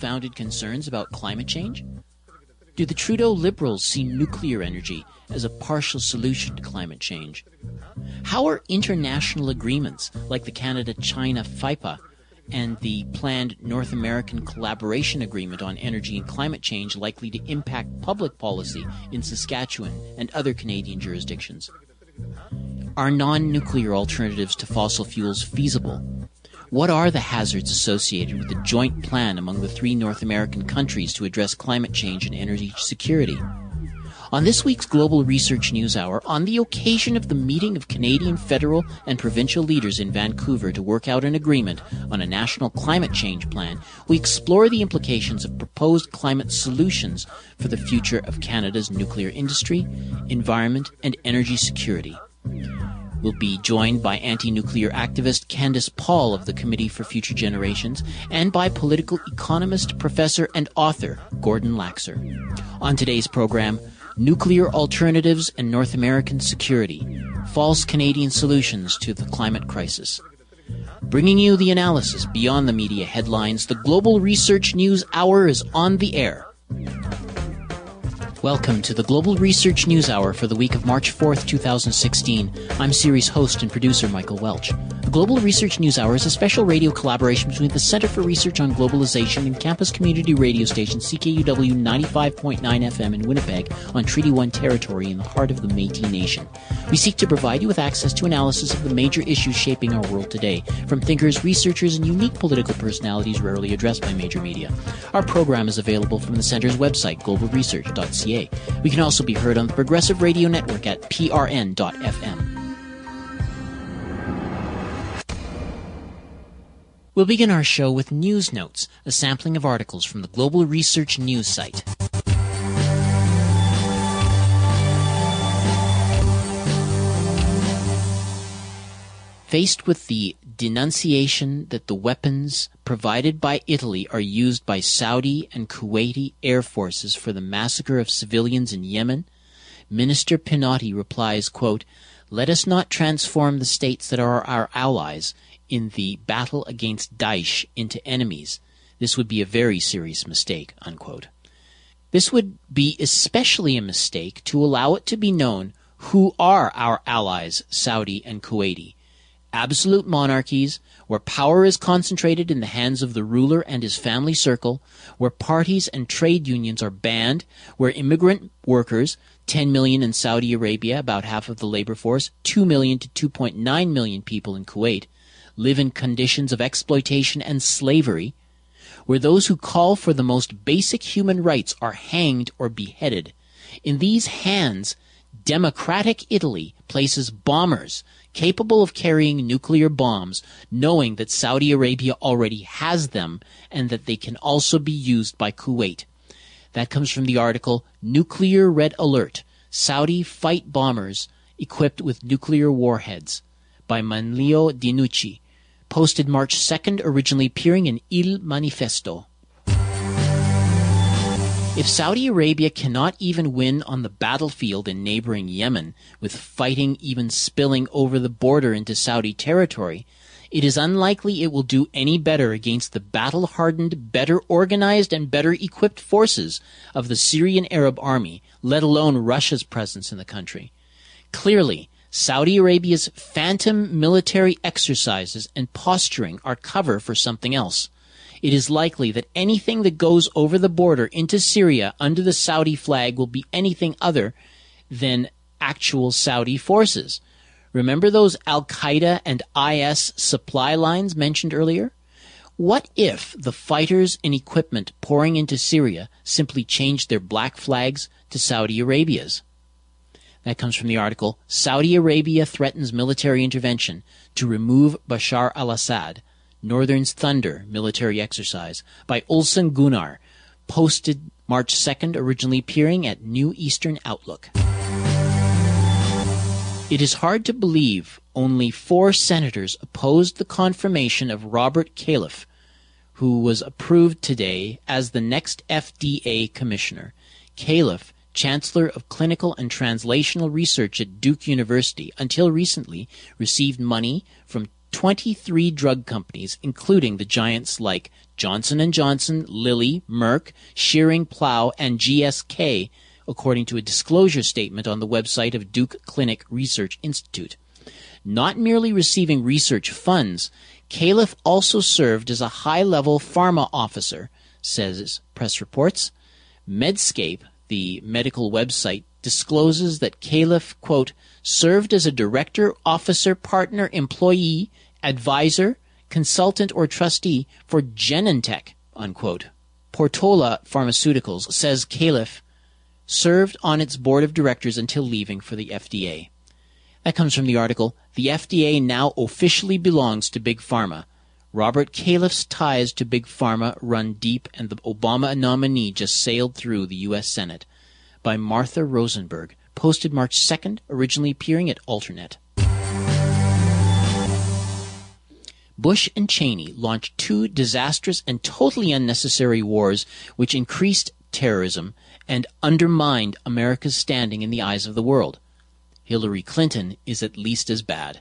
founded concerns about climate change? Do the Trudeau Liberals see nuclear energy as a partial solution to climate change? How are international agreements like the Canada China FIPA and the planned North American Collaboration Agreement on Energy and Climate Change likely to impact public policy in Saskatchewan and other Canadian jurisdictions? Are non nuclear alternatives to fossil fuels feasible? What are the hazards associated with the joint plan among the three North American countries to address climate change and energy security? On this week's Global Research News Hour, on the occasion of the meeting of Canadian federal and provincial leaders in Vancouver to work out an agreement on a national climate change plan, we explore the implications of proposed climate solutions for the future of Canada's nuclear industry, environment, and energy security. We'll be joined by anti nuclear activist Candyce Paul of the Committee for Future Generations and by political economist, professor, and author Gordon Laxer. On today's program, Nuclear Alternatives and North American Security False Canadian Solutions to the Climate Crisis. Bringing you the analysis beyond the media headlines, the Global Research News Hour is on the air. Welcome to the Global Research News Hour for the week of March 4th, 2016. I'm series host and producer Michael Welch. The Global Research News Hour is a special radio collaboration between the Center for Research on Globalization and campus community radio station CKUW 95.9 FM in Winnipeg on Treaty 1 territory in the heart of the Métis Nation. We seek to provide you with access to analysis of the major issues shaping our world today, from thinkers, researchers, and unique political personalities rarely addressed by major media. Our program is available from the Center's website, globalresearch.ca. We can also be heard on the Progressive Radio Network at prn.fm. We'll begin our show with News Notes, a sampling of articles from the Global Research News site. Faced with the denunciation that the weapons provided by Italy are used by Saudi and Kuwaiti air forces for the massacre of civilians in Yemen, Minister Pinotti replies, quote, Let us not transform the states that are our allies in the battle against Daesh into enemies. This would be a very serious mistake, unquote. This would be especially a mistake to allow it to be known who are our allies, Saudi and Kuwaiti absolute monarchies, where power is concentrated in the hands of the ruler and his family circle, where parties and trade unions are banned, where immigrant workers, 10 million in Saudi Arabia, about half of the labor force, 2 million to 2.9 million people in Kuwait, live in conditions of exploitation and slavery, where those who call for the most basic human rights are hanged or beheaded. In these hands, democratic Italy places bombers capable of carrying nuclear bombs, knowing that Saudi Arabia already has them and that they can also be used by Kuwait. That comes from the article Nuclear Red Alert Saudi Fight Bombers Equipped with Nuclear Warheads by Manlio Dinucci, posted March 2nd, originally appearing in Il Manifesto. If Saudi Arabia cannot even win on the battlefield in neighboring Yemen, with fighting even spilling over the border into Saudi territory, it is unlikely it will do any better against the battle hardened, better organized, and better equipped forces of the Syrian Arab army, let alone Russia's presence in the country. Clearly, Saudi Arabia's phantom military exercises and posturing are cover for something else it is likely that anything that goes over the border into Syria under the Saudi flag will be anything other than actual Saudi forces. Remember those Al Qaeda and IS supply lines mentioned earlier? What if the fighters and equipment pouring into Syria simply changed their black flags to Saudi Arabia's? That comes from the article Saudi Arabia Threatens Military Intervention to Remove Bashar al Assad Northern's Thunder military exercise by Ulson Gunnar, posted March 2nd, originally appearing at New Eastern Outlook. It is hard to believe only four senators opposed the confirmation of Robert Califf, who was approved today as the next FDA commissioner. Califf, Chancellor of Clinical and Translational Research at Duke University, until recently received money from 23 drug companies, including the giants like Johnson & Johnson, Lilly, Merck, Schering, Plough, and GSK, according to a disclosure statement on the website of Duke Clinic Research Institute. Not merely receiving research funds, Califf also served as a high-level pharma officer, says press reports. Medscape, the medical website, discloses that Califf, quote, served as a director, officer, partner, employee, advisor, consultant, or trustee for Genentech, unquote. Portola Pharmaceuticals says Califf served on its board of directors until leaving for the FDA. That comes from the article, The FDA Now Officially Belongs to Big Pharma. Robert Califf's ties to Big Pharma run deep, and the Obama nominee just sailed through the U.S. Senate. By Martha Rosenberg, posted March 2nd, originally appearing at Alternet. Bush and Cheney launched two disastrous and totally unnecessary wars which increased terrorism and undermined America's standing in the eyes of the world. Hillary Clinton is at least as bad.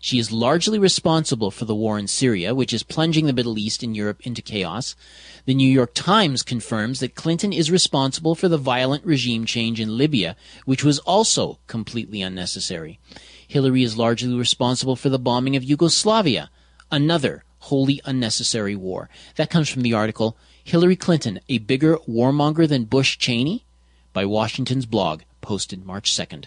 She is largely responsible for the war in Syria, which is plunging the Middle East and Europe into chaos. The New York Times confirms that Clinton is responsible for the violent regime change in Libya, which was also completely unnecessary. Hillary is largely responsible for the bombing of Yugoslavia, another wholly unnecessary war. That comes from the article Hillary Clinton, a bigger warmonger than Bush Cheney? by Washington's blog, posted March 2nd.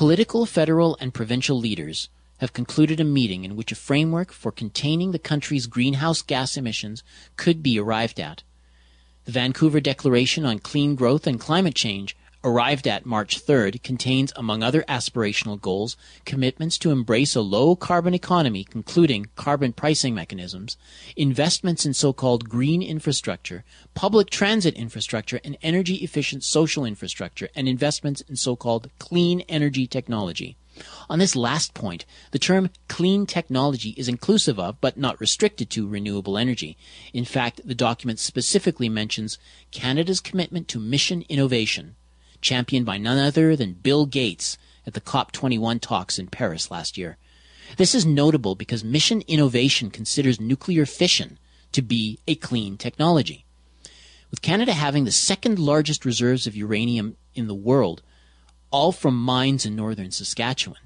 Political, federal, and provincial leaders have concluded a meeting in which a framework for containing the country's greenhouse gas emissions could be arrived at. The Vancouver Declaration on Clean Growth and Climate Change arrived at March 3rd, contains, among other aspirational goals, commitments to embrace a low carbon economy, including carbon pricing mechanisms, investments in so-called green infrastructure, public transit infrastructure, and energy efficient social infrastructure, and investments in so-called clean energy technology. On this last point, the term clean technology is inclusive of, but not restricted to, renewable energy. In fact, the document specifically mentions Canada's commitment to mission innovation, championed by none other than Bill Gates at the COP21 talks in Paris last year. This is notable because Mission Innovation considers nuclear fission to be a clean technology. With Canada having the second largest reserves of uranium in the world, all from mines in northern Saskatchewan,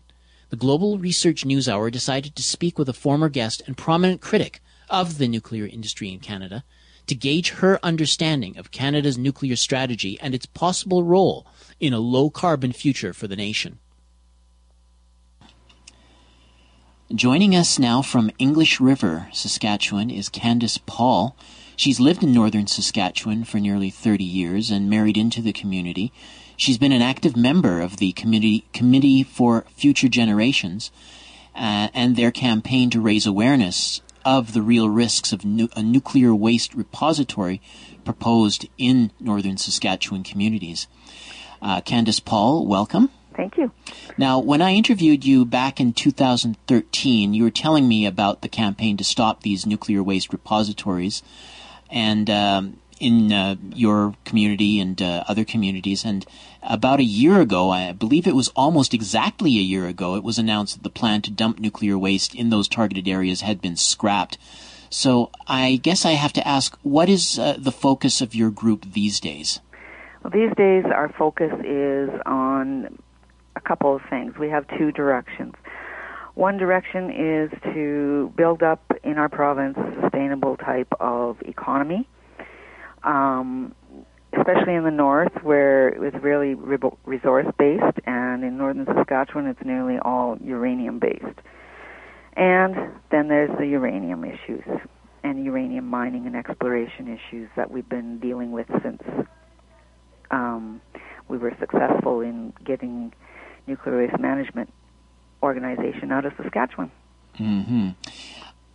the Global Research News Hour decided to speak with a former guest and prominent critic of the nuclear industry in Canada to gauge her understanding of Canada's nuclear strategy and its possible role in a low carbon future for the nation. Joining us now from English River, Saskatchewan, is Candyce Paul. She's lived in northern Saskatchewan for nearly 30 years and married into the community. She's been an active member of the Committee, Committee for Future Generations uh, and their campaign to raise awareness of the real risks of nu- a nuclear waste repository proposed in northern Saskatchewan communities. Uh, Candyce Paul, welcome. Thank you. Now, when I interviewed you back in 2013, you were telling me about the campaign to stop these nuclear waste repositories. And um, in uh, your community and uh, other communities. And about a year ago, I believe it was almost exactly a year ago, it was announced that the plan to dump nuclear waste in those targeted areas had been scrapped. So I guess I have to ask, what is uh, the focus of your group these days? Well, these days our focus is on a couple of things. We have two directions. One direction is to build up in our province a sustainable type of economy um, especially in the north where it was really resource based, and in northern Saskatchewan it's nearly all uranium based. And then there's the uranium issues and uranium mining and exploration issues that we've been dealing with since um, we were successful in getting nuclear waste management organization out of Saskatchewan. Mm-hmm.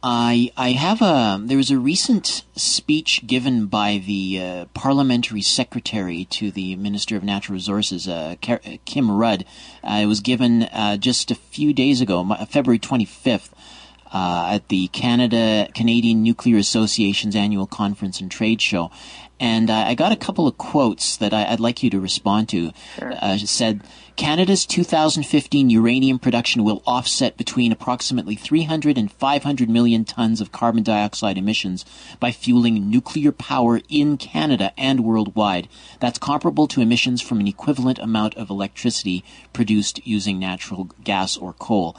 I I have a there was a recent speech given by the uh, parliamentary secretary to the Minister of Natural Resources, uh, Kim Rudd. Uh, it was given uh, just a few days ago, February twenty fifth. Uh, at the Canada Canadian Nuclear Association's annual conference and trade show, and uh, I got a couple of quotes that I, would like you to respond to. Sure. Uh, said Canada's 2015 uranium production will offset between approximately 300 and 500 million tons of carbon dioxide emissions by fueling nuclear power in Canada and worldwide. That's comparable to emissions from an equivalent amount of electricity produced using natural gas or coal.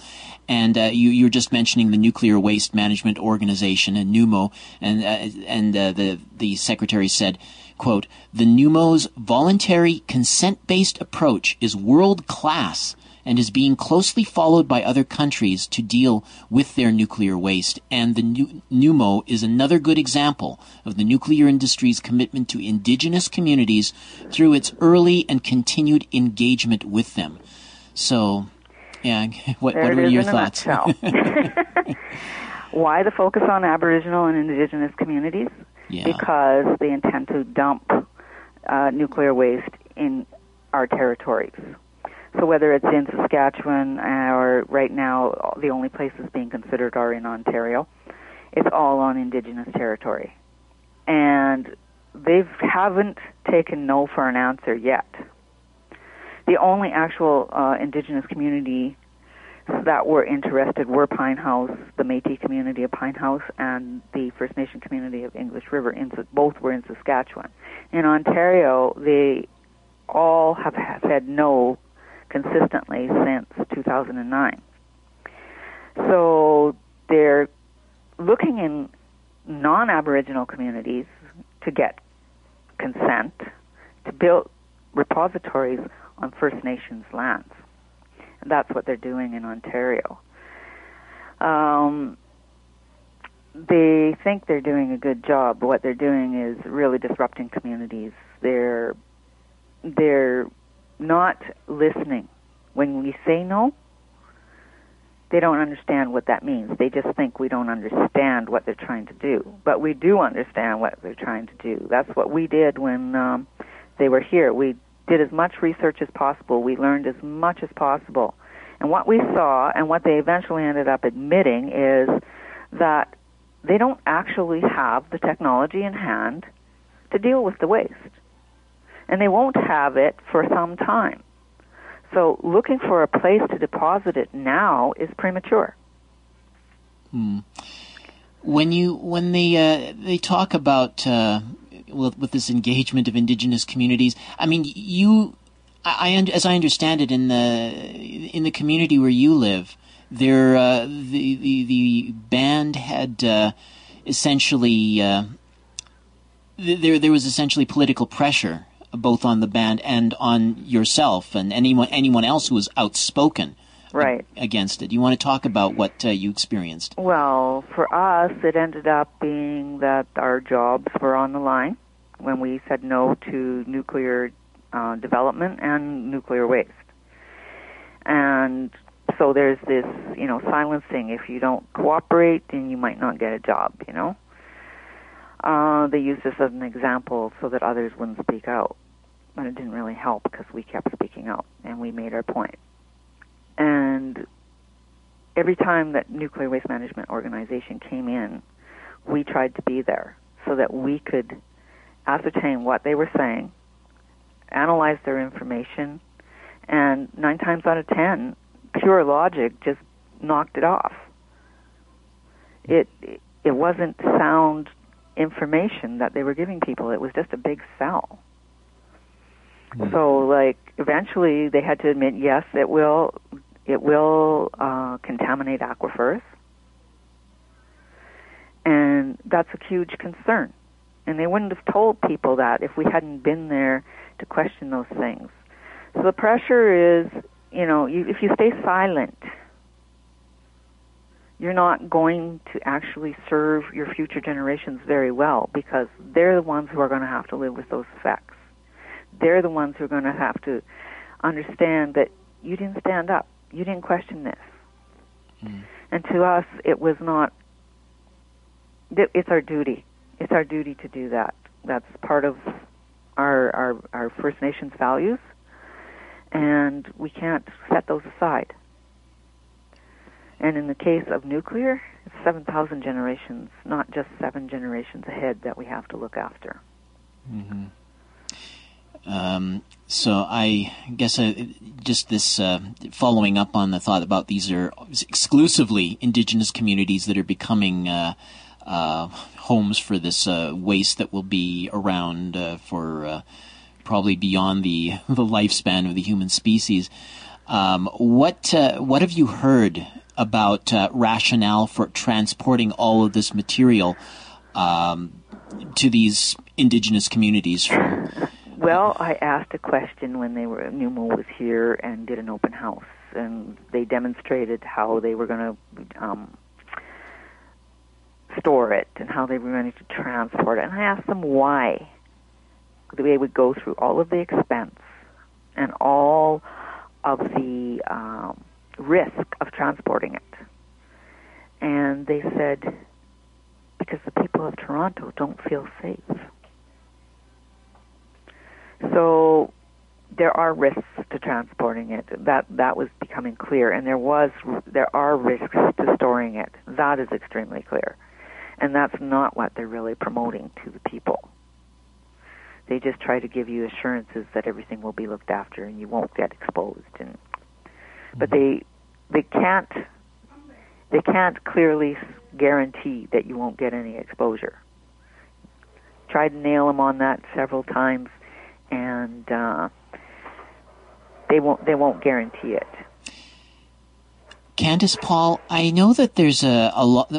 And uh, you, you were just mentioning the Nuclear Waste Management Organization, and NUMO, and uh, and uh, the the secretary said quote, the NUMO's voluntary consent-based approach is world class and is being closely followed by other countries to deal with their nuclear waste. And the NUMO is another good example of the nuclear industry's commitment to indigenous communities through its early and continued engagement with them. So, yeah, what, what are your thoughts? Why the focus on Aboriginal and Indigenous communities? Yeah. because they intend to dump uh, nuclear waste in our territories. So whether it's in Saskatchewan or right now, the only places being considered are in Ontario. It's all on Indigenous territory, and they haven't taken no for an answer yet. The only actual uh, Indigenous community that were interested were Pine House, the Métis community of Pine House, and the First Nation community of English River. In, both were in Saskatchewan. In Ontario, they all have said no consistently since 2009. So they're looking in non-Aboriginal communities to get consent to build repositories on First Nations lands. That's what they're doing in Ontario. Um, they think they're doing a good job, what they're doing is really disrupting communities. They're they're not listening. When we say no, they don't understand what that means. They just think we don't understand what they're trying to do. But we do understand what they're trying to do. That's what we did when um, they were here. We did as much research as possible. We learned as much as possible. And what we saw and what they eventually ended up admitting is that they don't actually have the technology in hand to deal with the waste. And they won't have it for some time. So looking for a place to deposit it now is premature. Hmm. When you when they uh, they talk about uh, with, with this engagement of indigenous communities. I mean, you, I, I, as I understand it, in the in the community where you live, there uh, the, the the band had uh, essentially uh, there there was essentially political pressure both on the band and on yourself and anyone anyone else who was outspoken right. against it. You want to talk about what uh, you experienced? Well, for us, it ended up being that our jobs were on the line when we said no to nuclear uh, development and nuclear waste. And so there's this, you know, silencing. If you don't cooperate, then you might not get a job, you know. Uh, they used this as an example so that others wouldn't speak out. But it didn't really help because we kept speaking out and we made our point. And every time that Nuclear Waste Management Organization came in, we tried to be there so that we could ascertain what they were saying, analyze their information, and nine times out of ten, pure logic just knocked it off. It it wasn't sound information that they were giving people. It was just a big sell. Mm. So, like, eventually they had to admit, yes, it will it will uh, contaminate aquifers, and that's a huge concern. And they wouldn't have told people that if we hadn't been there to question those things. So the pressure is, you know, you, if you stay silent, you're not going to actually serve your future generations very well because they're the ones who are going to have to live with those effects. They're the ones who are going to have to understand that you didn't stand up. You didn't question this. Mm. And to us, it was not. It's our duty. It's our duty to do that. That's part of our our, our First Nations values, and we can't set those aside. And in the case of nuclear, it's 7,000 generations, not just seven generations ahead that we have to look after. Mm-hmm. Um, so I guess uh, just this uh, following up on the thought about these are exclusively indigenous communities that are becoming uh, uh homes for this uh, waste that will be around uh, for probably beyond the the lifespan of the human species. Um, what what have you heard about rationale for transporting all of this material um, to these indigenous communities from? Well, I asked a question when they were NUMO was here and did an open house, and they demonstrated how they were going to um, store it and how they were going to transport it. And I asked them why they would go through all of the expense and all of the um, risk of transporting it. And they said, because the people of Toronto don't feel safe. So there are risks to transporting it. That that was becoming clear, and there was there are risks to storing it. That is extremely clear, and that's not what they're really promoting to the people. They just try to give you assurances that everything will be looked after and you won't get exposed. And but mm-hmm. they they can't they can't clearly guarantee that you won't get any exposure. Tried to nail them on that several times and uh, they won't they won't guarantee it. Candyce Paul, I know that there's a, a lot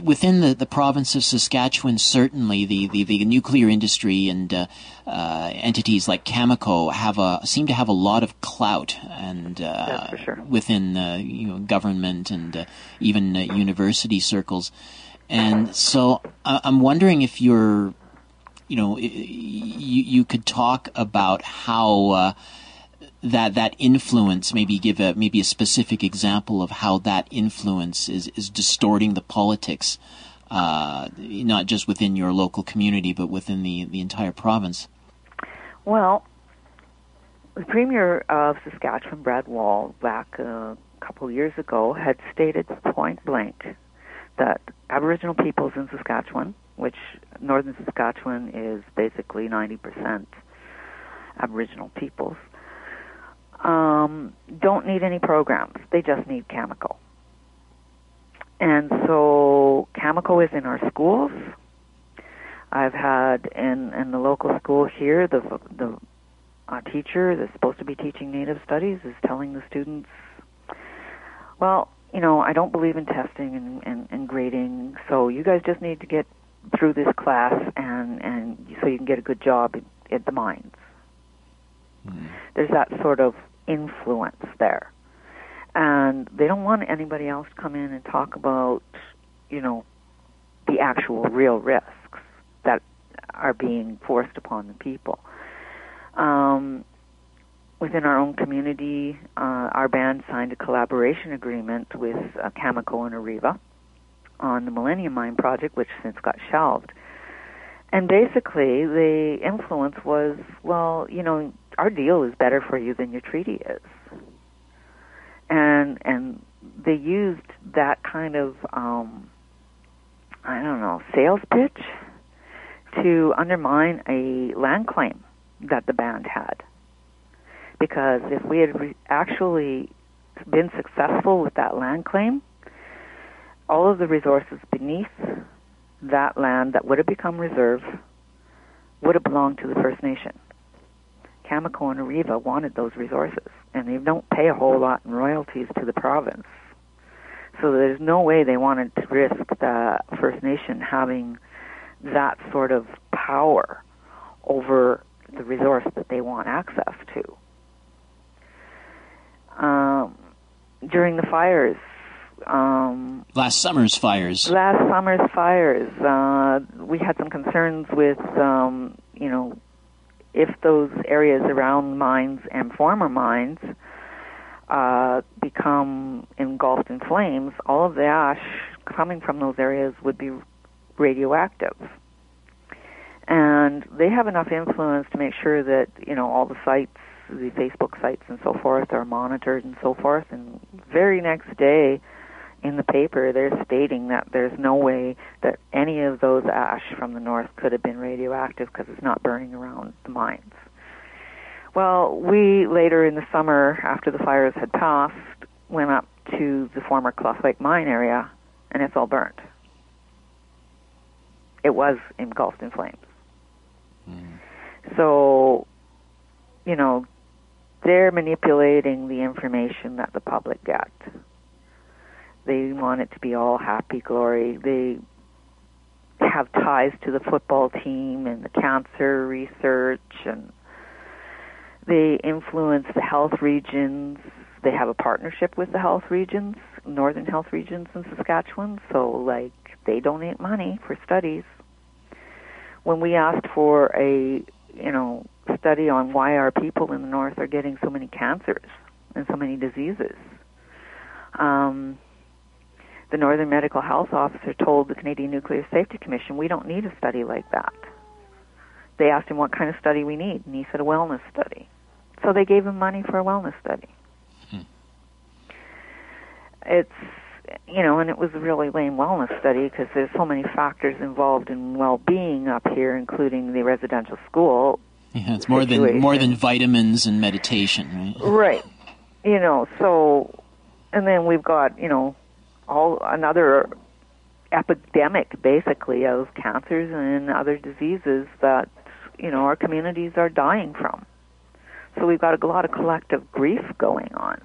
within the, the province of Saskatchewan. Certainly, the, the, the nuclear industry and uh, uh, entities like Cameco have a seem to have a lot of clout and uh, sure. within uh, you know government and uh, even uh, university circles. And so, I'm wondering if you're you know, you, you could talk about how uh, that that influence, maybe give a maybe a specific example of how that influence is is distorting the politics, uh, not just within your local community, but within the the entire province. Well, the Premier of Saskatchewan, Brad Wall, back a couple years ago, had stated point blank that Aboriginal peoples in Saskatchewan which northern Saskatchewan is basically 90% Aboriginal peoples, um, don't need any programs. They just need Cameco. And so Cameco is in our schools. I've had in in the local school here the the teacher that's supposed to be teaching Native studies is telling the students, well, you know, I don't believe in testing and, and, and grading, so you guys just need to get through this class and and so you can get a good job at the mines. Mm. There's that sort of influence there. And they don't want anybody else to come in and talk about, you know, the actual real risks that are being forced upon the people. Um, within our own community, uh, our band signed a collaboration agreement with uh, Cameco and Areva on the Millennium Mine project, which since got shelved. And basically, the influence was, well, you know, our deal is better for you than your treaty is. And and they used that kind of um, I don't know sales pitch to undermine a land claim that the band had. Because if we had re- actually been successful with that land claim, all of the resources beneath that land that would have become reserve would have belonged to the First Nation. Cameco and Areva wanted those resources, and they don't pay a whole lot in royalties to the province. So there's no way they wanted to risk the First Nation having that sort of power over the resource that they want access to. Um, during the fires, last summer's fires. Last summer's fires. Uh, we had some concerns with, um, you know, if those areas around mines and former mines uh, become engulfed in flames, all of the ash coming from those areas would be radioactive. And they have enough influence to make sure that, you know, all the sites, the Facebook sites and so forth are monitored and so forth. And very next day in the paper, they're stating that there's no way that any of those ash from the north could have been radioactive because it's not burning around the mines. Well, we later in the summer, after the fires had passed, went up to the former Cluff Lake mine area, and it's all burnt. It was engulfed in flames. Mm. So, you know, they're manipulating the information that the public get. They want it to be all happy glory. They have ties to the football team and the cancer research and they influence the health regions. They have a partnership with the health regions, northern health regions in Saskatchewan. So, like, they donate money for studies. When we asked for a, you know, study on why our people in the north are getting so many cancers and so many diseases, um, the Northern Medical Health Officer told the Canadian Nuclear Safety Commission, we don't need a study like that. They asked him what kind of study we need, and he said a wellness study. So they gave him money for a wellness study. Hmm. It's you know, and it was a really lame wellness study because there's so many factors involved in well-being up here, including the residential school. Yeah, it's more situation. than more than vitamins and meditation, right? Right. You know, so and then we've got you know all another epidemic basically of cancers and other diseases that you know our communities are dying from. So we've got a lot of collective grief going on.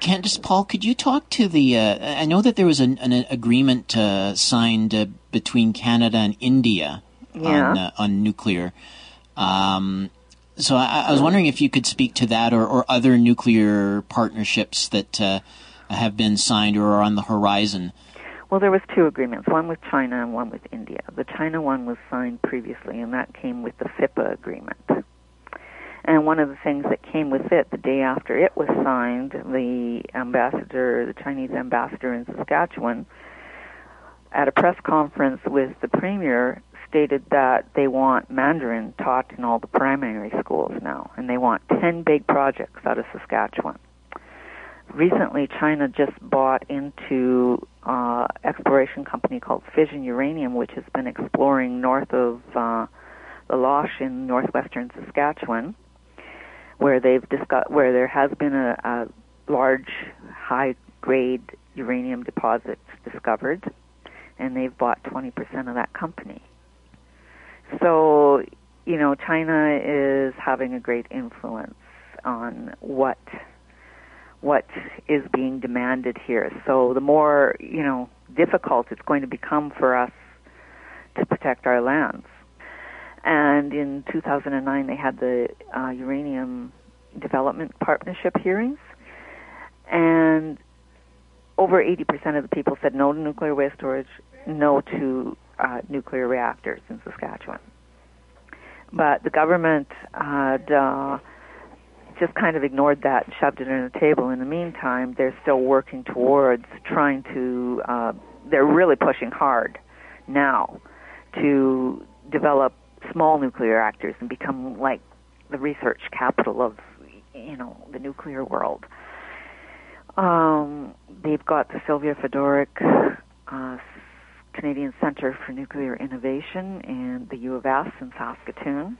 Candyce Paul, could you talk to the? Uh, I know that there was an, an agreement uh, signed uh, between Canada and India yeah. on, uh, on nuclear. Um, so I, I, was wondering if you could speak to that or, or other nuclear partnerships that uh, have been signed or are on the horizon. Well, there was two agreements, one with China and one with India. The China one was signed previously, and that came with the FIPA agreement. And one of the things that came with it the day after it was signed, the ambassador, the Chinese ambassador in Saskatchewan, at a press conference with the premier, stated that they want Mandarin taught in all the primary schools now, and they want 10 big projects out of Saskatchewan. Recently, China just bought into uh, exploration company called Fission Uranium, which has been exploring north of uh, La Loche in northwestern Saskatchewan where they've discussed where there has been a, a large high grade uranium deposit discovered and they've bought 20% of that company. So, you know, China is having a great influence on what what is being demanded here. So the more, you know, difficult it's going to become for us to protect our lands. And in 2009, they had the uh, uranium development partnership hearings, and over 80% of the people said no to nuclear waste storage, no to uh, nuclear reactors in Saskatchewan. But the government had uh, just kind of ignored that and shoved it on the table. In the meantime, they're still working towards trying to, uh, they're really pushing hard now to develop small nuclear reactors and become like the research capital of you know the nuclear world. Um, they've got the Sylvia Fedoruk uh, Canadian Center for Nuclear Innovation and the U of S in Saskatoon,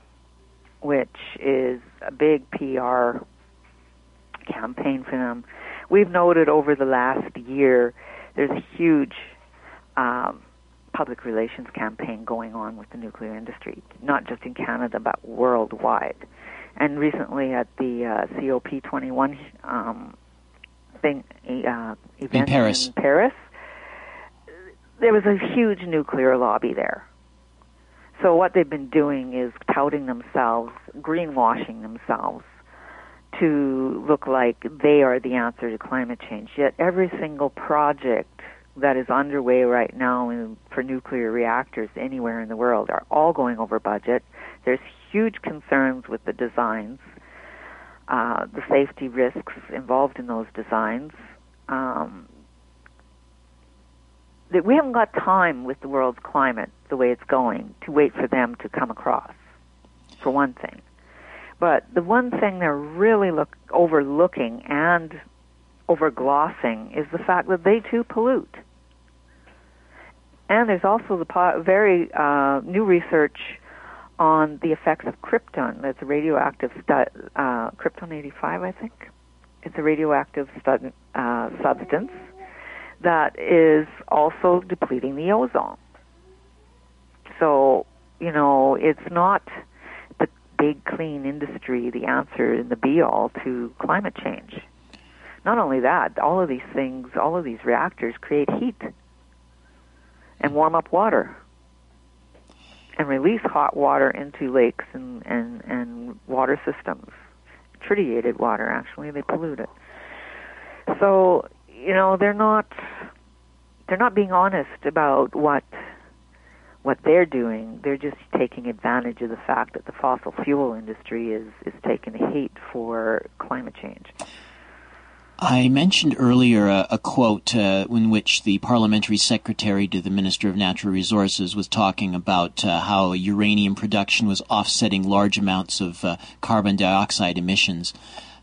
which is a big PR campaign for them. We've noted over the last year there's a huge um, public relations campaign going on with the nuclear industry, not just in Canada but worldwide. And recently at the uh, COP21 um, thing uh, event in Paris. in Paris, there was a huge nuclear lobby there. So what they've been doing is touting themselves, greenwashing themselves to look like they are the answer to climate change. Yet every single project that is underway right now in, for nuclear reactors anywhere in the world are all going over budget. There's huge concerns with the designs. uh, the safety risks involved in those designs. Um, that we haven't got time with the world's climate the way it's going to wait for them to come across, for one thing. But the one thing they're really look, overlooking and overglossing is the fact that they too pollute. And there's also the po- very uh, new research on the effects of krypton. That's a radioactive stu- uh, krypton 85, I think. It's a radioactive stu- uh, substance that is also depleting the ozone. So, you know, it's not the big clean industry the answer and the be all to climate change. Not only that, all of these things, all of these reactors create heat and warm up water and release hot water into lakes and, and, and water systems. Tritiated water, actually, they pollute it. So, you know, they're not they're not being honest about what what they're doing. They're just taking advantage of the fact that the fossil fuel industry is is taking a heat for climate change. I mentioned earlier a, a quote uh, in which the parliamentary secretary to the Minister of Natural Resources was talking about uh, how uranium production was offsetting large amounts of uh, carbon dioxide emissions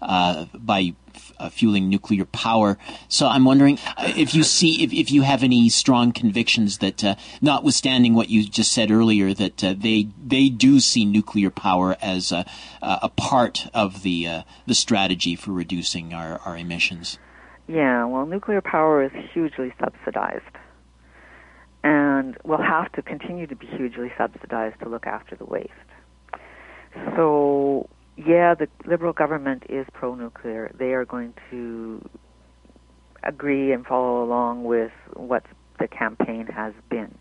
uh, by uh, fueling nuclear power. So I'm wondering uh, if you see if, if you have any strong convictions that, uh, notwithstanding what you just said earlier, that uh, they they do see nuclear power as a, a part of the uh, the strategy for reducing our, our emissions. Yeah, well, nuclear power is hugely subsidized. And will have to continue to be hugely subsidized to look after the waste. So yeah, the Liberal government is pro-nuclear. They are going to agree and follow along with what the campaign has been,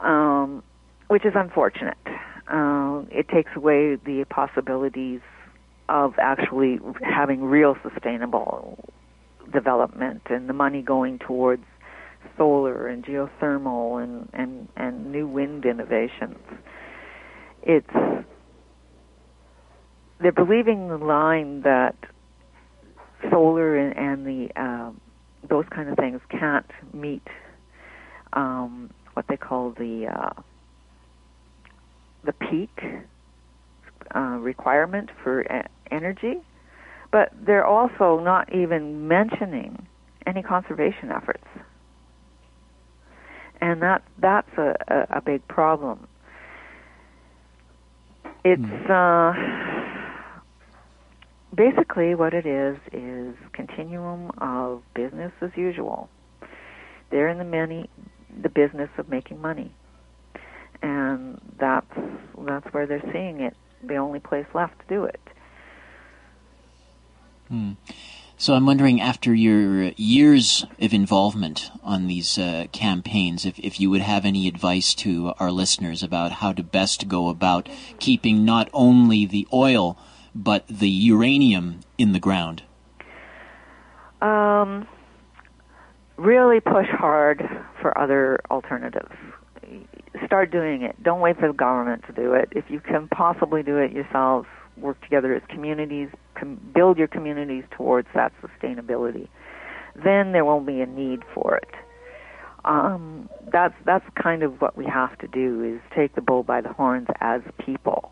um, which is unfortunate. Uh, it takes away the possibilities of actually having real sustainable development and the money going towards solar and geothermal and, and, and new wind innovations. It's they're believing the line that solar and, and the um, those kind of things can't meet um, what they call the uh, the peak uh, requirement for a- energy, but they're also not even mentioning any conservation efforts, and that that's a, a, a big problem. It's hmm. uh, basically what it is is continuum of business as usual. They're in the many the business of making money. And that's that's where they're seeing it. The only place left to do it. Hmm. So I'm wondering, after your years of involvement on these uh, campaigns, if, if you would have any advice to our listeners about how to best go about keeping not only the oil but the uranium in the ground? Um, really push hard for other alternatives. Start doing it. Don't wait for the government to do it. If you can possibly do it yourselves, work together as communities, com- build your communities towards that sustainability. Then there won't be a need for it. Um, that's that's kind of what we have to do is take the bull by the horns as people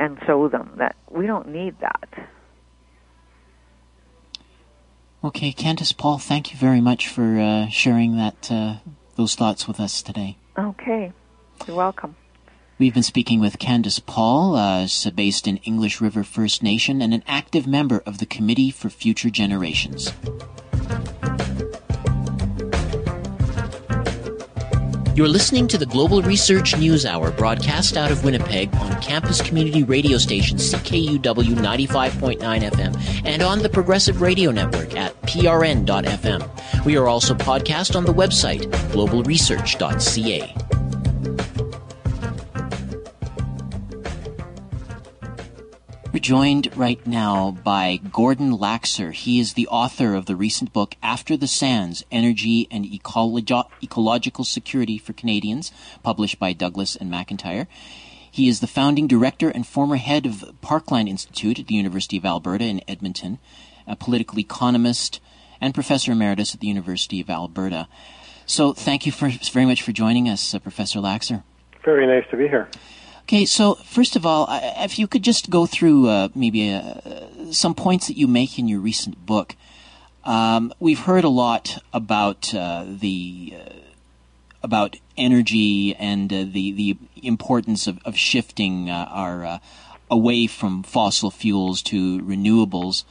and show them that we don't need that. Okay, Candyce Paul, thank you very much for uh, sharing that uh, those thoughts with us today. Okay, you're welcome. We've been speaking with Candyce Paul, uh, based in English River First Nation and an active member of the Committee for Future Generations. You're listening to the Global Research News Hour broadcast out of Winnipeg on campus community radio station CKUW 95.9 FM and on the Progressive Radio Network at prn.fm. We are also podcast on the website globalresearch.ca. joined right now by Gordon Laxer. He is the author of the recent book After the Sands Energy and Ecological Security for Canadians, published by Douglas and McIntyre. He is the founding director and former head of Parkland Institute at the University of Alberta in Edmonton, a political economist and professor emeritus at the University of Alberta. So thank you for, very much for joining us, uh, Professor Laxer. Very nice to be here. Okay, so first of all, if you could just go through uh, maybe uh, some points that you make in your recent book. Um, we've heard a lot about uh, the uh, about energy and uh, the the importance of, of shifting uh, our away from fossil fuels to renewables.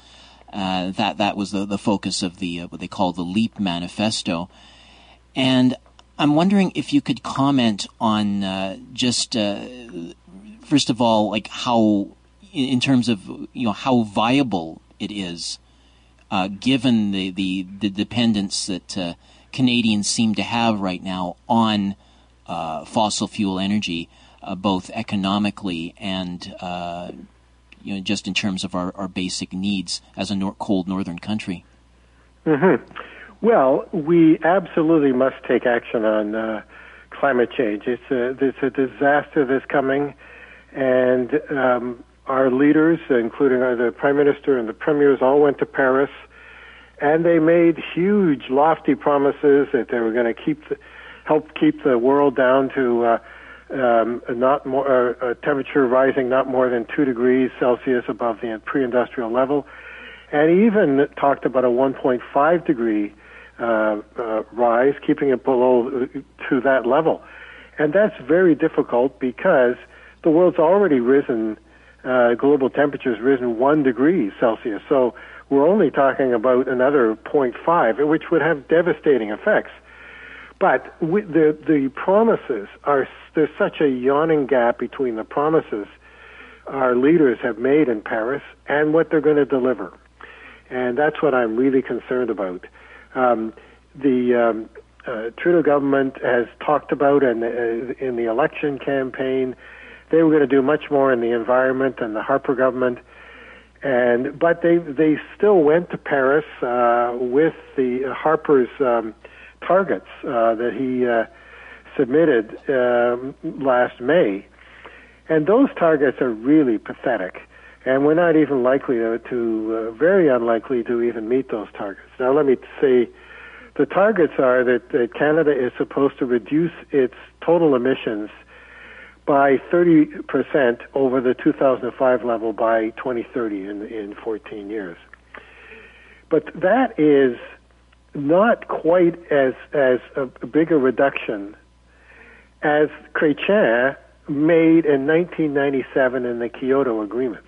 that that was the, the focus of the what they call the Leap Manifesto, and I'm wondering if you could comment on uh, just uh, first of all, like how, in terms of you know how viable it is, uh, given the, the, the dependence that uh, Canadians seem to have right now on uh, fossil fuel energy, uh, both economically and you know just in terms of our, our basic needs as a nor- cold northern country. Mm-hmm. Well, we absolutely must take action on uh, climate change. It's a, it's a disaster that's coming, and um, our leaders, including our, the Prime Minister and the Premiers, all went to Paris, and they made huge, lofty promises that they were going to keep the, help keep the world down to uh, um, not more uh, temperature rising not more than two degrees Celsius above the pre-industrial level, and even talked about a 1.5 degree uh, uh, rise, keeping it below uh, to that level. And that's very difficult because the world's already risen, uh, global temperature's risen one degree Celsius. So we're only talking about another 0.5, which would have devastating effects. But we, the, the promises are, there's such a yawning gap between the promises our leaders have made in Paris and what they're going to deliver. And that's what I'm really concerned about. Um, the um, uh, Trudeau government has talked about and uh, in the election campaign, they were going to do much more in the environment than the Harper government. And but they they still went to Paris uh, with the Harper's um, targets uh, that he uh, submitted um, last May, and those targets are really pathetic and we're not even likely to, to uh, very unlikely to even meet those targets. Now, let me say, the targets are that, that Canada is supposed to reduce its total emissions by 30% over the 2005 level by 2030 in, in 14 years. But that is not quite as, as a, a bigger reduction as Chrétien made in 1997 in the Kyoto Agreement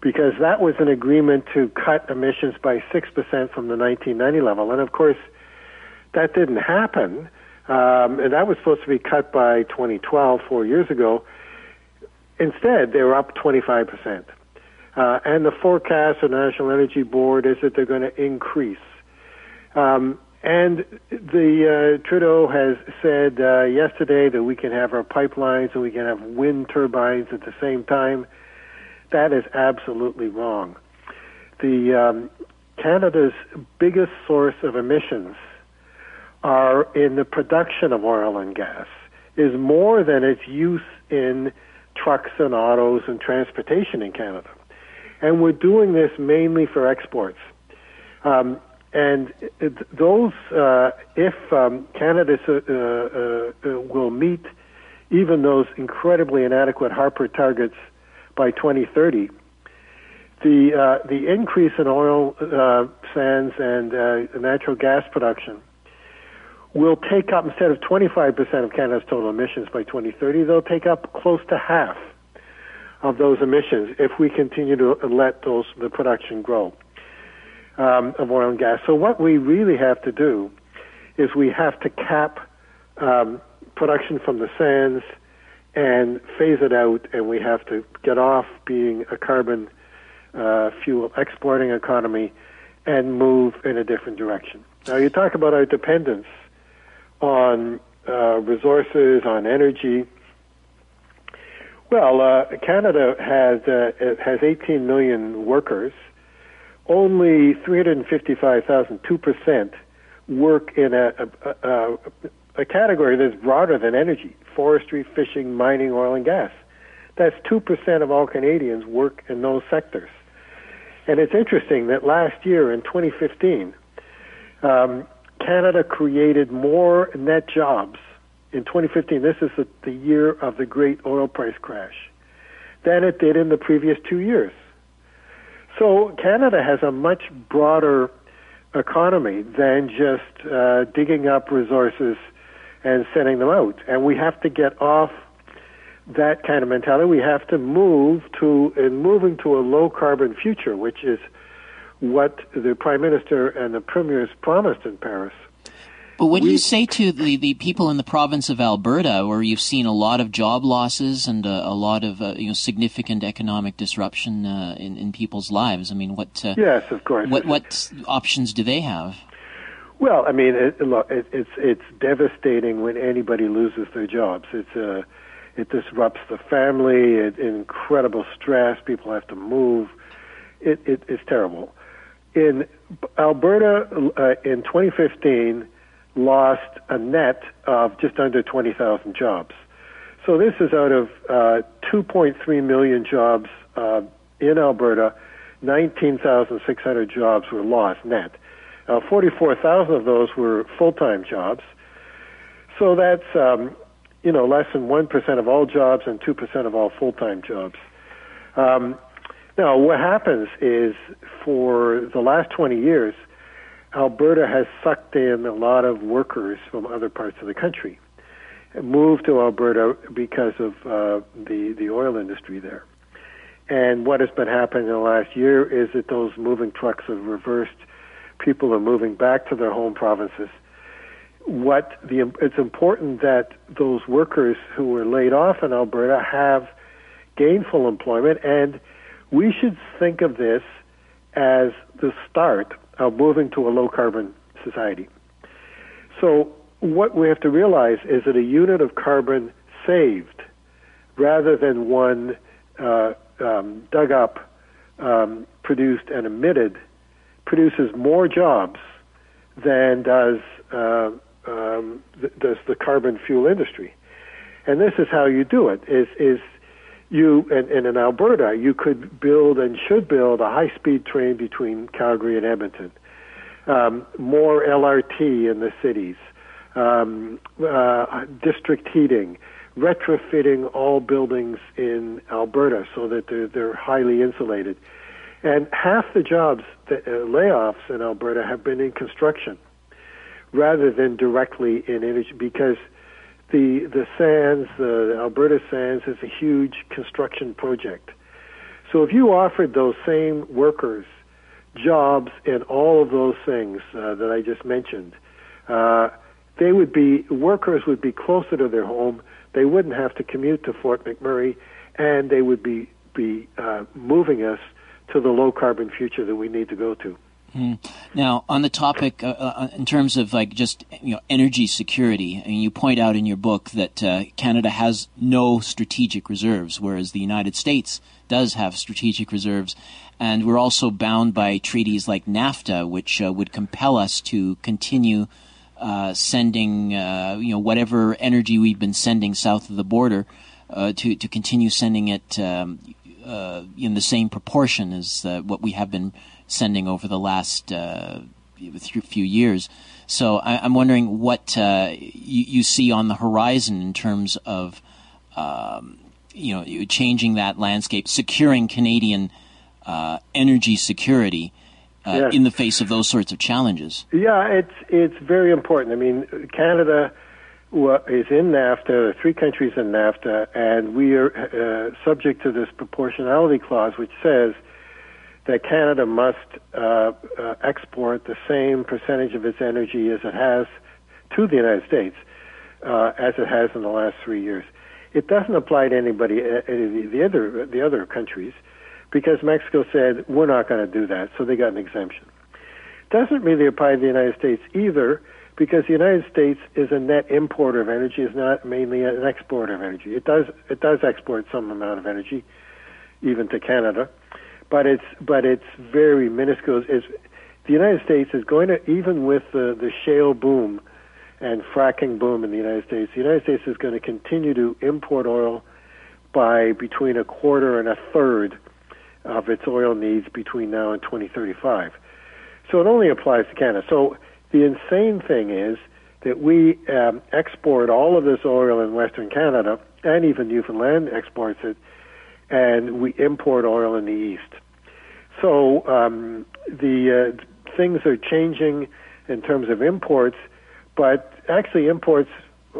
because that was an agreement to cut emissions by 6% from the 1990 level. And of course, that didn't happen. Um, and that was supposed to be cut by 2012, four years ago. Instead, they were up 25%. Uh, and the forecast of the National Energy Board is that they're going to increase. Um, and the uh, Trudeau has said uh, yesterday that we can have our pipelines and we can have wind turbines at the same time. That is absolutely wrong. The um, Canada's biggest source of emissions are in the production of oil and gas is more than its use in trucks and autos and transportation in Canada. And we're doing this mainly for exports. Um, and those, uh, if um, Canada uh, uh, uh, will meet even those incredibly inadequate Harper targets by 2030, the uh, the increase in oil uh, sands and uh, natural gas production will take up instead of 25% of Canada's total emissions by 2030, they'll take up close to half of those emissions if we continue to let those the production grow um, of oil and gas. So what we really have to do is we have to cap um, production from the sands and phase it out, and we have to get off being a carbon uh, fuel exporting economy and move in a different direction. Now, you talk about our dependence on uh, resources, on energy. Well, uh, Canada has uh, has 18 million workers. Only 355,000, two percent, work in a, a, a, a category that's broader than energy forestry, fishing, mining, oil, and gas. That's 2% of all Canadians work in those sectors. And it's interesting that last year in 2015, um, Canada created more net jobs in 2015. This is the, the year of the great oil price crash than it did in the previous two years. So Canada has a much broader economy than just uh, digging up resources and sending them out. And we have to get off that kind of mentality. We have to move to in moving to a low carbon future, which is what the prime minister and the premiers promised in Paris. But what do you say to the, the people in the province of Alberta, where you've seen a lot of job losses and a, a lot of uh, you know significant economic disruption uh, in in people's lives? I mean, what? Uh, yes, of course. What what options do they have? Well, I mean, it, look, it, it's it's devastating when anybody loses their jobs. It's uh, it disrupts the family. It, incredible stress. People have to move. It, it it's terrible. In Alberta, uh, in 2015 lost a net of just under 20,000 jobs. So this is out of uh, 2.3 million jobs uh, in Alberta. 19,600 jobs were lost net. Uh, 44,000 of those were full-time jobs. So that's um, you know less than one percent of all jobs and two percent of all full-time jobs. Um, now, what happens is for the last 20 years, Alberta has sucked in a lot of workers from other parts of the country, moved to Alberta because of uh, the the oil industry there. And what has been happening in the last year is that those moving trucks have reversed. People are moving back to their home provinces. What the it's important that those workers who were laid off in Alberta have gainful employment, and we should think of this as the start of moving to a low carbon society. So, what we have to realize is that a unit of carbon saved rather than one uh, um, dug up, um, produced, and emitted produces more jobs than does uh, um, th- does the carbon fuel industry. And this is how you do it: is is you and, and in Alberta, you could build and should build a high-speed train between Calgary and Edmonton. Um, more LRT in the cities, um, uh, district heating, retrofitting all buildings in Alberta so that they're, they're highly insulated. And half the jobs, that, uh, layoffs in Alberta have been in construction rather than directly in energy because the the sands, the Alberta sands, is a huge construction project. So if you offered those same workers jobs in all of those things uh, that I just mentioned, uh, they would be workers would be closer to their home. They wouldn't have to commute to Fort McMurray, and they would be be uh, moving us to the low carbon future that we need to go to. Mm. Now, on the topic, uh, uh, in terms of like just you know energy security, I mean, you point out in your book that uh, Canada has no strategic reserves, whereas the United States does have strategic reserves, and we're also bound by treaties like NAFTA, which uh, would compel us to continue uh, sending uh, you know whatever energy we've been sending south of the border to to continue sending it um, in the same proportion as what we have been sending over the last uh, few years. So I, am wondering what uh, you, you, see on the horizon in terms of um, you know changing that landscape, securing Canadian uh, energy security. Uh, yes. In the face of those sorts of challenges, yeah, it's it's very important. I mean, Canada is in NAFTA. Are three countries in NAFTA, and we are uh, subject to this proportionality clause, which says that Canada must uh, uh, export the same percentage of its energy as it has to the United States uh, as it has in the last three years. It doesn't apply to anybody, uh, any the other the other countries, because Mexico said we're not going to do that, so they got an exemption. Doesn't really apply to the United States either, because the United States is a net importer of energy, is not mainly an exporter of energy. It does it does export some amount of energy, even to Canada but it's but it's very minuscule. It's, the United States is going to even with the the shale boom and fracking boom in the United States, the United States is going to continue to import oil by between a quarter and a third of its oil needs between now and 2035. So it only applies to Canada. So the insane thing is that we um, export all of this oil in Western Canada, and even Newfoundland exports it, and we import oil in the east. So um, the uh, things are changing in terms of imports, but actually imports,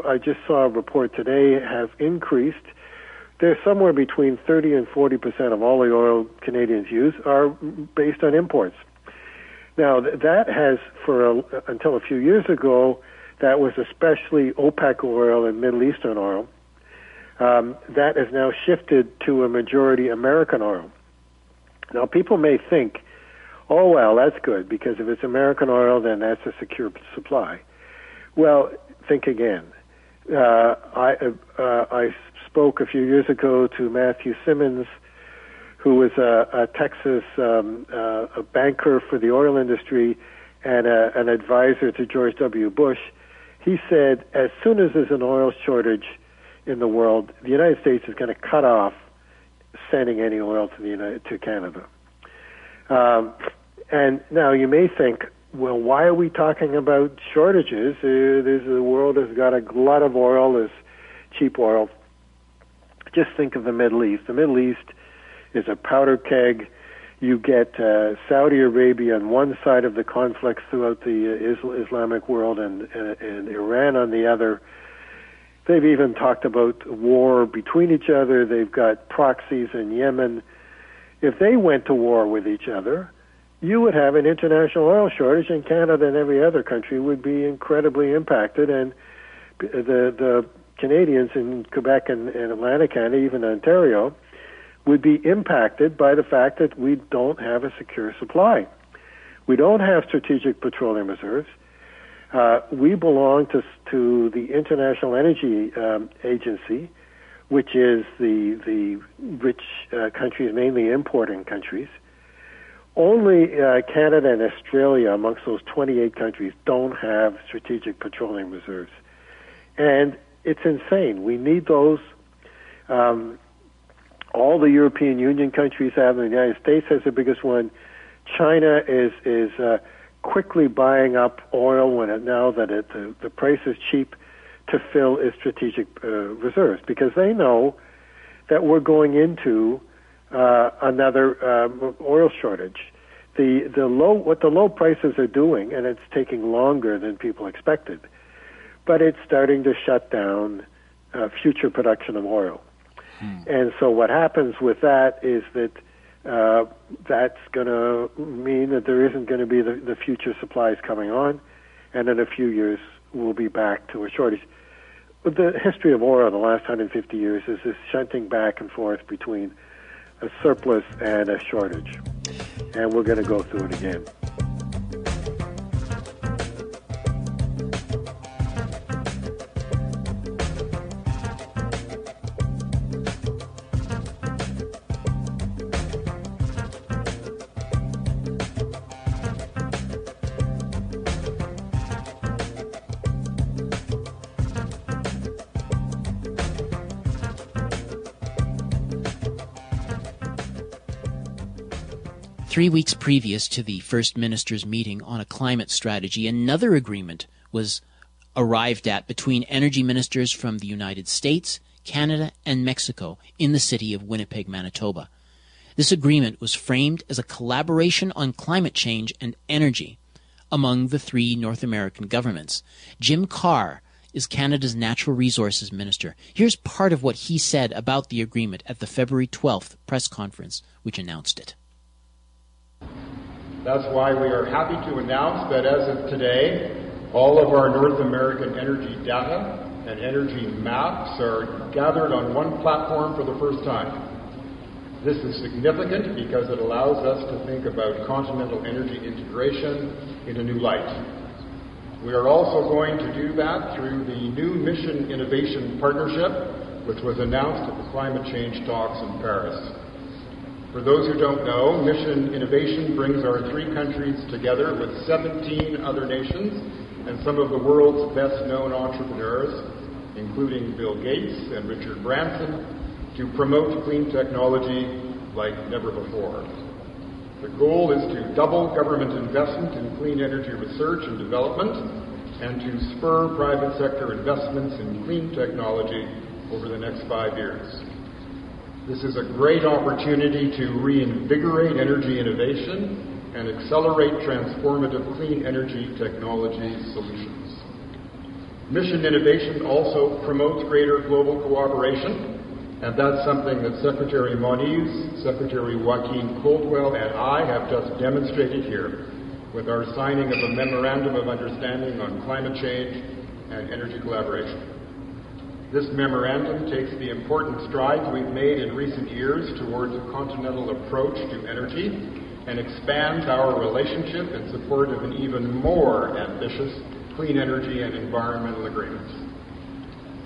I just saw a report today, have increased. They're somewhere between 30 and 40 percent of all the oil Canadians use are based on imports. Now that has, for a, until a few years ago, that was especially OPEC oil and Middle Eastern oil. Um, that has now shifted to a majority American oil. Now, people may think, oh, well, that's good because if it's American oil, then that's a secure supply. Well, think again. Uh, I, uh, I spoke a few years ago to Matthew Simmons, who was a, a Texas um, uh, a banker for the oil industry and a, an advisor to George W. Bush. He said, as soon as there's an oil shortage in the world, the United States is going to cut off sending any oil to the United, to Canada. Um, and now you may think, well, why are we talking about shortages? Uh, the world has got a glut of oil, there's cheap oil. Just think of the Middle East. The Middle East is a powder keg. You get uh, Saudi Arabia on one side of the conflicts throughout the uh, Islamic world, and, and, and Iran on the other. They've even talked about war between each other. They've got proxies in Yemen. If they went to war with each other, you would have an international oil shortage, and Canada and every other country would be incredibly impacted. And the the Canadians in Quebec and, and Atlantic Canada, even Ontario, would be impacted by the fact that we don't have a secure supply. We don't have strategic petroleum reserves. Uh, we belong to to the International Energy um, Agency, which is the the rich uh, countries, mainly importing countries. Only uh, Canada and Australia, amongst those 28 countries, don't have strategic petroleum reserves, and it's insane. We need those. Um, all the European Union countries have. The United States has the biggest one. China is is uh, quickly buying up oil when it now that it, the the price is cheap to fill its strategic uh, reserves because they know that we're going into uh, another um, oil shortage. The the low what the low prices are doing, and it's taking longer than people expected, but it's starting to shut down uh, future production of oil. Hmm. And so what happens with that is that uh, that's going to mean that there isn't going to be the, the future supplies coming on, and in a few years we'll be back to a shortage. The history of oil in the last 150 years is this shunting back and forth between a surplus and a shortage, and we're going to go through it again. Three weeks previous to the First Minister's meeting on a climate strategy, another agreement was arrived at between energy ministers from the United States, Canada, and Mexico in the city of Winnipeg, Manitoba. This agreement was framed as a collaboration on climate change and energy among the three North American governments. Jim Carr is Canada's Natural Resources Minister. Here's part of what he said about the agreement at the February 12th press conference which announced it. That's why we are happy to announce that as of today, all of our North American energy data and energy maps are gathered on one platform for the first time. This is significant because it allows us to think about continental energy integration in a new light. We are also going to do that through the new Mission Innovation Partnership, which was announced at the climate change talks in Paris. For those who don't know, Mission Innovation brings our three countries together with 17 other nations and some of the world's best known entrepreneurs, including Bill Gates and Richard Branson, to promote clean technology like never before. The goal is to double government investment in clean energy research and development and to spur private sector investments in clean technology over the next five years. This is a great opportunity to reinvigorate energy innovation and accelerate transformative clean energy technology solutions. Mission innovation also promotes greater global cooperation, and that's something that Secretary Moniz, Secretary Joaquin Coldwell, and I have just demonstrated here with our signing of a Memorandum of Understanding on Climate Change and Energy Collaboration. This memorandum takes the important strides we've made in recent years towards a continental approach to energy and expands our relationship in support of an even more ambitious clean energy and environmental agreements.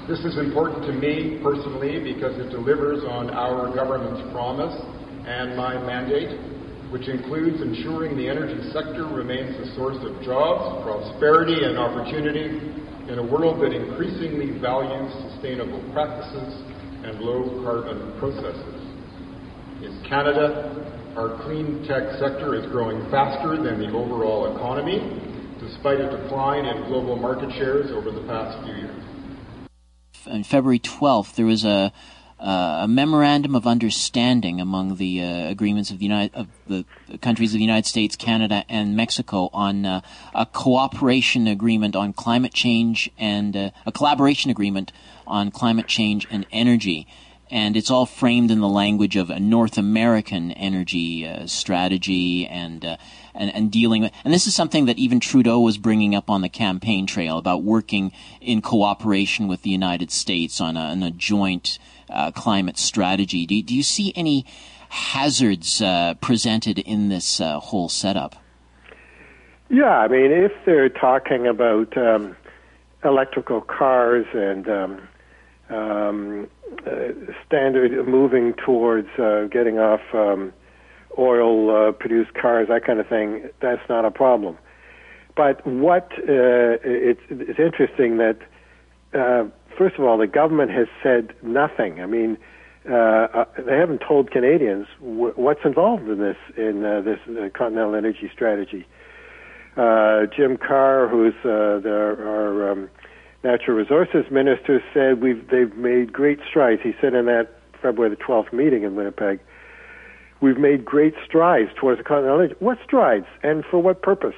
This is important to me personally because it delivers on our government's promise and my mandate which includes ensuring the energy sector remains a source of jobs, prosperity, and opportunity in a world that increasingly values sustainable practices and low carbon processes. In Canada, our clean tech sector is growing faster than the overall economy, despite a decline in global market shares over the past few years. On February 12th, there was a a memorandum of understanding among the uh, agreements of the United of the countries of the United States, Canada, and Mexico on uh, a cooperation agreement on climate change and uh, a collaboration agreement on climate change and energy. And it's all framed in the language of a North American energy uh, strategy and, uh, and and dealing with. And this is something that even Trudeau was bringing up on the campaign trail about working in cooperation with the United States on a, on a joint uh, climate strategy. Do, do, you see any hazards uh, presented in this uh, whole setup? Yeah, I mean, if they're talking about um, electrical cars and um, um, uh, standard moving towards uh, getting off um, oil produced cars, that kind of thing, that's not a problem. But what it's, it's interesting that first of all, the government has said nothing. I mean, uh, uh, they haven't told Canadians what's involved in this in uh, this uh, continental energy strategy. Uh, Jim Carr, who's uh, the, our um, natural resources minister, said we've they've made great strides. He said in that February the 12th meeting in Winnipeg, we've made great strides towards the continental energy. What strides, and for what purpose?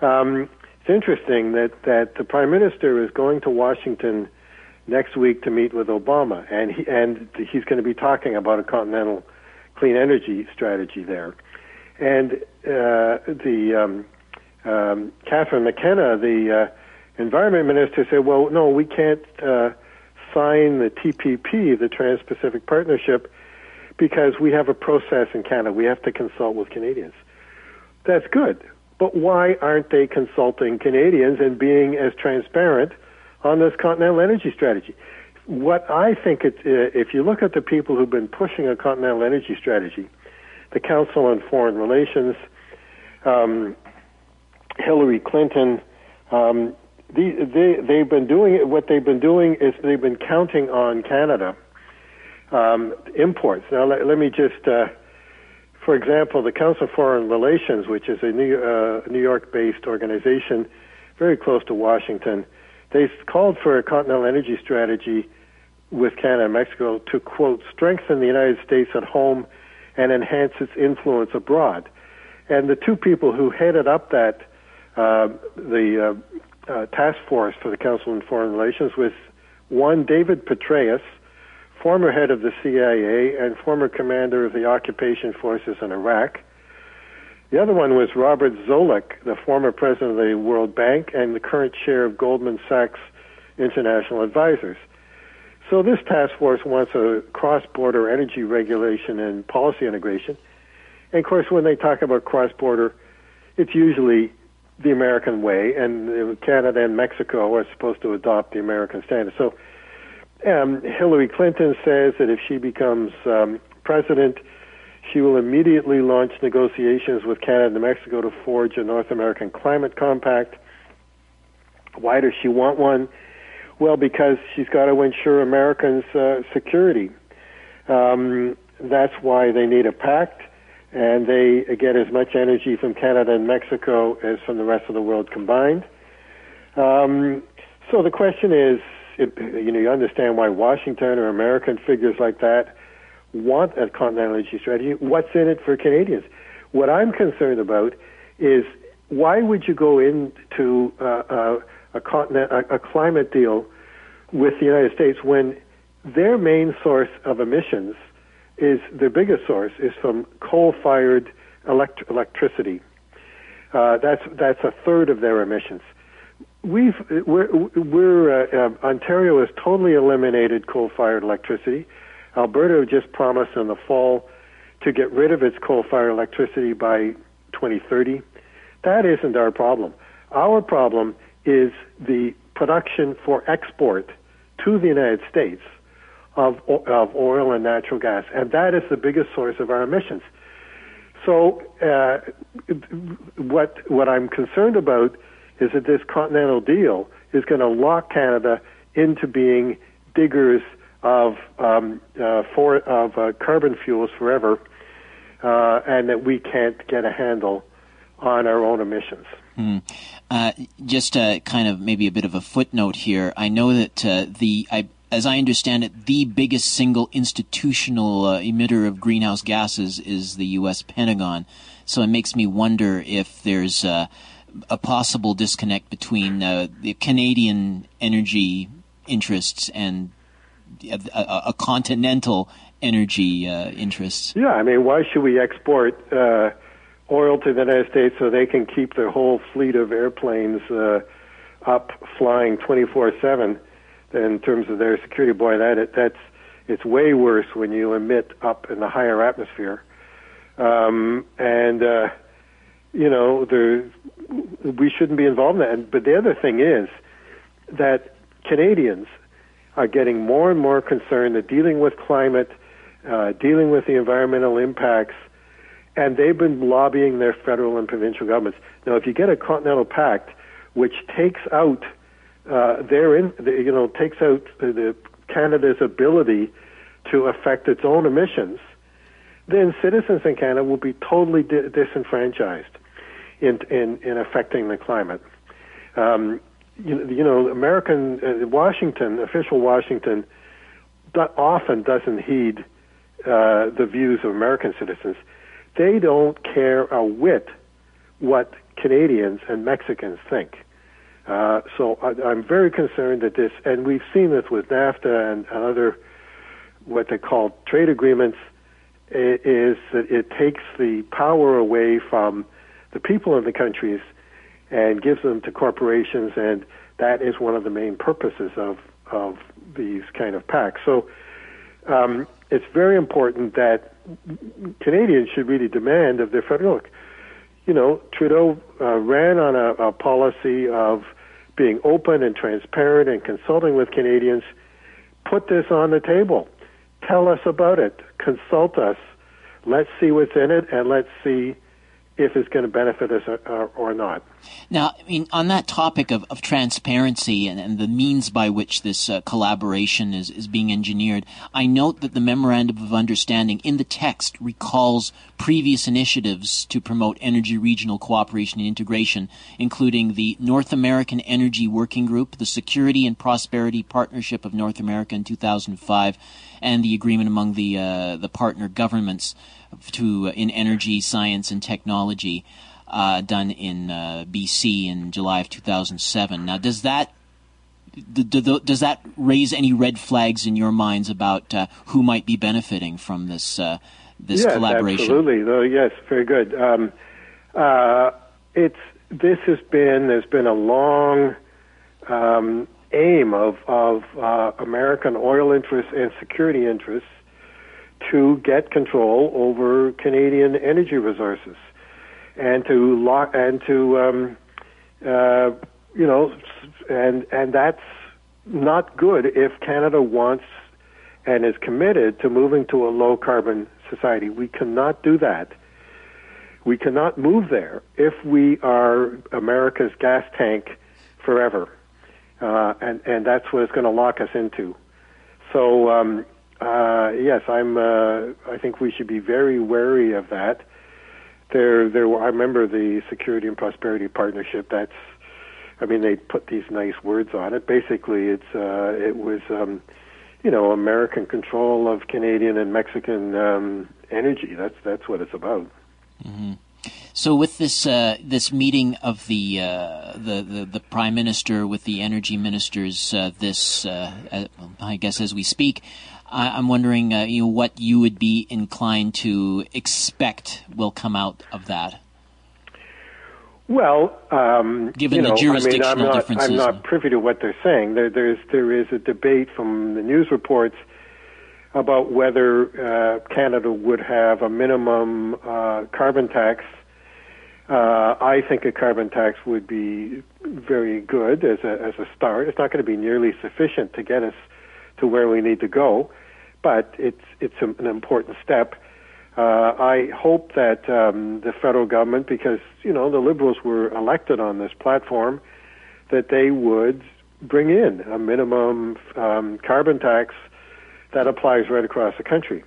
Um, it's interesting that that the prime minister is going to Washington next week to meet with Obama, and he, and he's going to be talking about a continental clean energy strategy there. And uh, the um, um, Catherine McKenna, the uh, environment minister, said, "Well, no, we can't uh, sign the TPP, the Trans-Pacific Partnership, because we have a process in Canada. We have to consult with Canadians." That's good, but why aren't they consulting Canadians and being as transparent? On this continental energy strategy. What I think it, uh, if you look at the people who've been pushing a continental energy strategy, the Council on Foreign Relations, um, Hillary Clinton, um, the, they they've been doing it. What they've been doing is they've been counting on Canada um, imports. Now let, let me just, uh, for example, the Council on Foreign Relations, which is a New, uh, New York-based organization, very close to Washington they called for a continental energy strategy with Canada and Mexico to, quote, strengthen the United States at home and enhance its influence abroad. And the two people who headed up that, uh, the uh, uh, task force for the Council on Foreign Relations was one, David Petraeus, former head of the CIA and former commander of the occupation forces in Iraq, the other one was Robert Zoellick, the former president of the World Bank and the current chair of Goldman Sachs International Advisors. So this task force wants a cross-border energy regulation and policy integration. And of course, when they talk about cross-border, it's usually the American way, and Canada and Mexico are supposed to adopt the American standard. So um, Hillary Clinton says that if she becomes um, president, she will immediately launch negotiations with Canada and Mexico to forge a North American Climate Compact. Why does she want one? Well, because she's got to ensure Americans' uh, security. Um, that's why they need a pact, and they get as much energy from Canada and Mexico as from the rest of the world combined. Um, so the question is, it, you know, you understand why Washington or American figures like that want a continental energy strategy. What's in it for Canadians? What I'm concerned about is why would you go into uh, uh, a, continent, a, a climate deal with the United States when their main source of emissions is their biggest source is from coal-fired elect- electricity. Uh, that's that's a third of their emissions. We've we're, we're uh, uh, Ontario has totally eliminated coal-fired electricity. Alberta just promised in the fall to get rid of its coal-fired electricity by 2030. That isn't our problem. Our problem is the production for export to the United States of, of oil and natural gas, and that is the biggest source of our emissions. So, uh, what what I'm concerned about is that this continental deal is going to lock Canada into being diggers of um, uh, for of uh, carbon fuels forever, uh, and that we can't get a handle on our own emissions. Hmm. Uh, just kind of maybe a bit of a footnote here. I know that uh, the I, as I understand it, the biggest single institutional uh, emitter of greenhouse gases is the U.S. Pentagon. So it makes me wonder if there's uh, a possible disconnect between uh, the Canadian energy interests and a, a, continental energy uh, interests. Yeah, I mean, why should we export uh, oil to the United States so they can keep their whole fleet of airplanes uh, up flying 24 7? in terms of their security. Boy, that it that's it's way worse when you emit up in the higher atmosphere. Um, and uh, you know, there we shouldn't be involved in that. But the other thing is that Canadians are getting more and more concerned that dealing with climate, uh, dealing with the environmental impacts, and they've been lobbying their federal and provincial governments. Now, if you get a Continental Pact which takes out uh, therein, you know, takes out the Canada's ability to affect its own emissions, then citizens in Canada will be totally di- disenfranchised in, in, in affecting the climate. Um, you, know, American uh, Washington, official Washington, often doesn't heed uh, the views of American citizens. They don't care a whit what Canadians and Mexicans think. Uh, so I, am very concerned that this, and we've seen this with NAFTA and, and other what they call trade agreements, is that it takes the power away from the people in the countries and gives them to corporations, and that is one of the main purposes of of these kind of packs. So um, it's very important that Canadians should really demand of their federal. Look, you know, Trudeau uh, ran on a, a policy of being open and transparent and consulting with Canadians, put this on the table. Tell us about it. Consult us. Let's see what's in it and let's see if it's going to benefit us or, or, not. Now, I mean, on that topic of, of transparency and, and the means by which this uh, collaboration is, is being engineered, I note that the Memorandum of Understanding in the text recalls previous initiatives to promote energy regional cooperation and integration, including the North American Energy Working Group, the Security and Prosperity Partnership of North America in 2005, and the agreement among the uh, the partner governments to uh, in energy, science, and technology uh, done in uh, BC in July of 2007. Now, does that does that raise any red flags in your minds about uh, who might be benefiting from this uh, this yes, collaboration? Absolutely. Yes, very good. Um, uh, it's this has been there's been a long um, aim of of American oil interests and security interests to get control over Canadian energy resources and to lock and to um, uh, you know and and that's not good if Canada wants and is committed to moving to a low carbon society. We cannot do that. We cannot move there if we are America's gas tank forever. uh, and and that's what it's going to lock us into. So um, uh, yes, I'm. Uh, I think we should be very wary of that. There, there. I remember the Security and Prosperity Partnership. That's. I mean, they put these nice words on it. Basically, it's. Uh, it was. Um, you know, American control of Canadian and Mexican um, energy. That's that's what it's about. Mm-hmm. So, with this uh, this meeting of the, uh, the, the the prime minister with the energy ministers, uh, this uh, uh, I guess as we speak, I, am wondering, uh, you know, what you would be inclined to expect will come out of that. Well, um, given you know, the jurisdictional I mean, I'm not, differences, I'm not privy to what they're saying. There, there's there is a debate from the news reports about whether uh, Canada would have a minimum uh, carbon tax. Uh, I think a carbon tax would be very good as a as a start. It's not going to be nearly sufficient to get us to where we need to go, but it's it's an important step. Uh, I hope that um, the federal government, because you know the Liberals were elected on this platform, that they would bring in a minimum um, carbon tax that applies right across the country.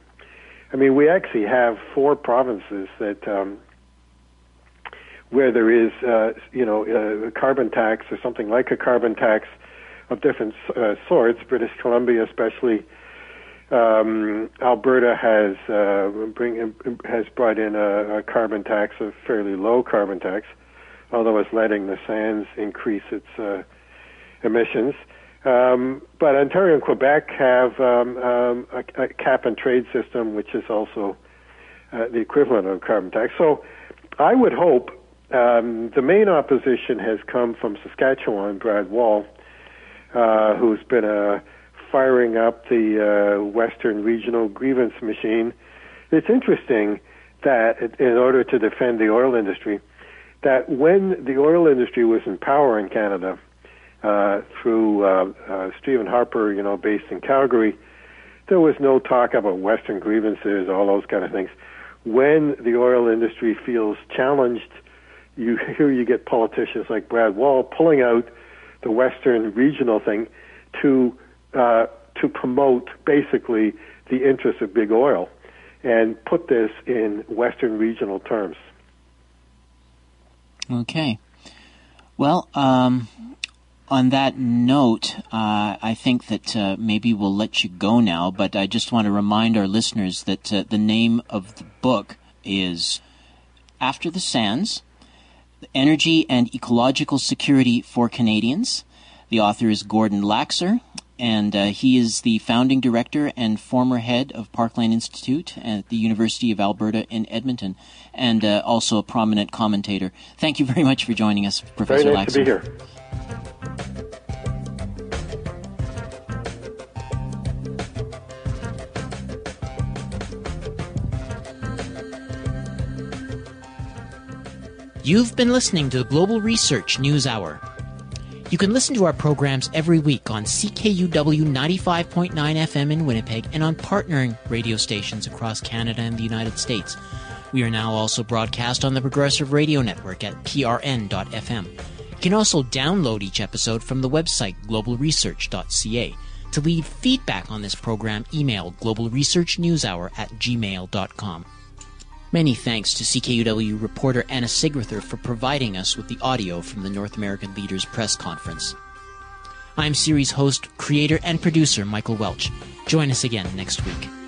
I mean, we actually have four provinces that um, where there is, uh, you know, a carbon tax or something like a carbon tax of different uh, sorts. British Columbia, especially, um, Alberta has uh, bring has brought in a, a carbon tax, a fairly low carbon tax, although it's letting the sands increase its uh, emissions. Um, but Ontario and Quebec have um, um, a, a, cap and trade system, which is also uh, the equivalent of carbon tax. So I would hope um, the main opposition has come from Saskatchewan, Brad Wall, uh, who's been uh, firing up the uh, Western Regional Grievance Machine. It's interesting that, in order to defend the oil industry, that when the oil industry was in power in Canada, uh, through uh, uh, Stephen Harper, you know, based in Calgary, there was no talk about Western grievances, all those kind of things. When the oil industry feels challenged, you here you get politicians like Brad Wall pulling out the Western regional thing to uh, to promote basically the interests of big oil and put this in Western regional terms. Okay. Well, um, on that note, uh, I think that uh, maybe we'll let you go now, but I just want to remind our listeners that uh, the name of the book is After the Sands Energy and Ecological Security for Canadians. The author is Gordon Laxer, and uh, he is the founding director and former head of Parkland Institute at the University of Alberta in Edmonton, and uh, also a prominent commentator. Thank you very much for joining us, Professor very nice Laxer. to be here. You've been listening to the Global Research News Hour. You can listen to our programs every week on CKUW 95.9 FM in Winnipeg and on partnering radio stations across Canada and the United States. We are now also broadcast on the Progressive Radio Network at prn.fm. You can also download each episode from the website globalresearch.ca. To leave feedback on this program, email globalresearchnewshour at gmail.com. Many thanks to CKUW reporter Anna Sigrether for providing us with the audio from the North American Leaders Press Conference. I'm series host, creator, and producer Michael Welch. Join us again next week.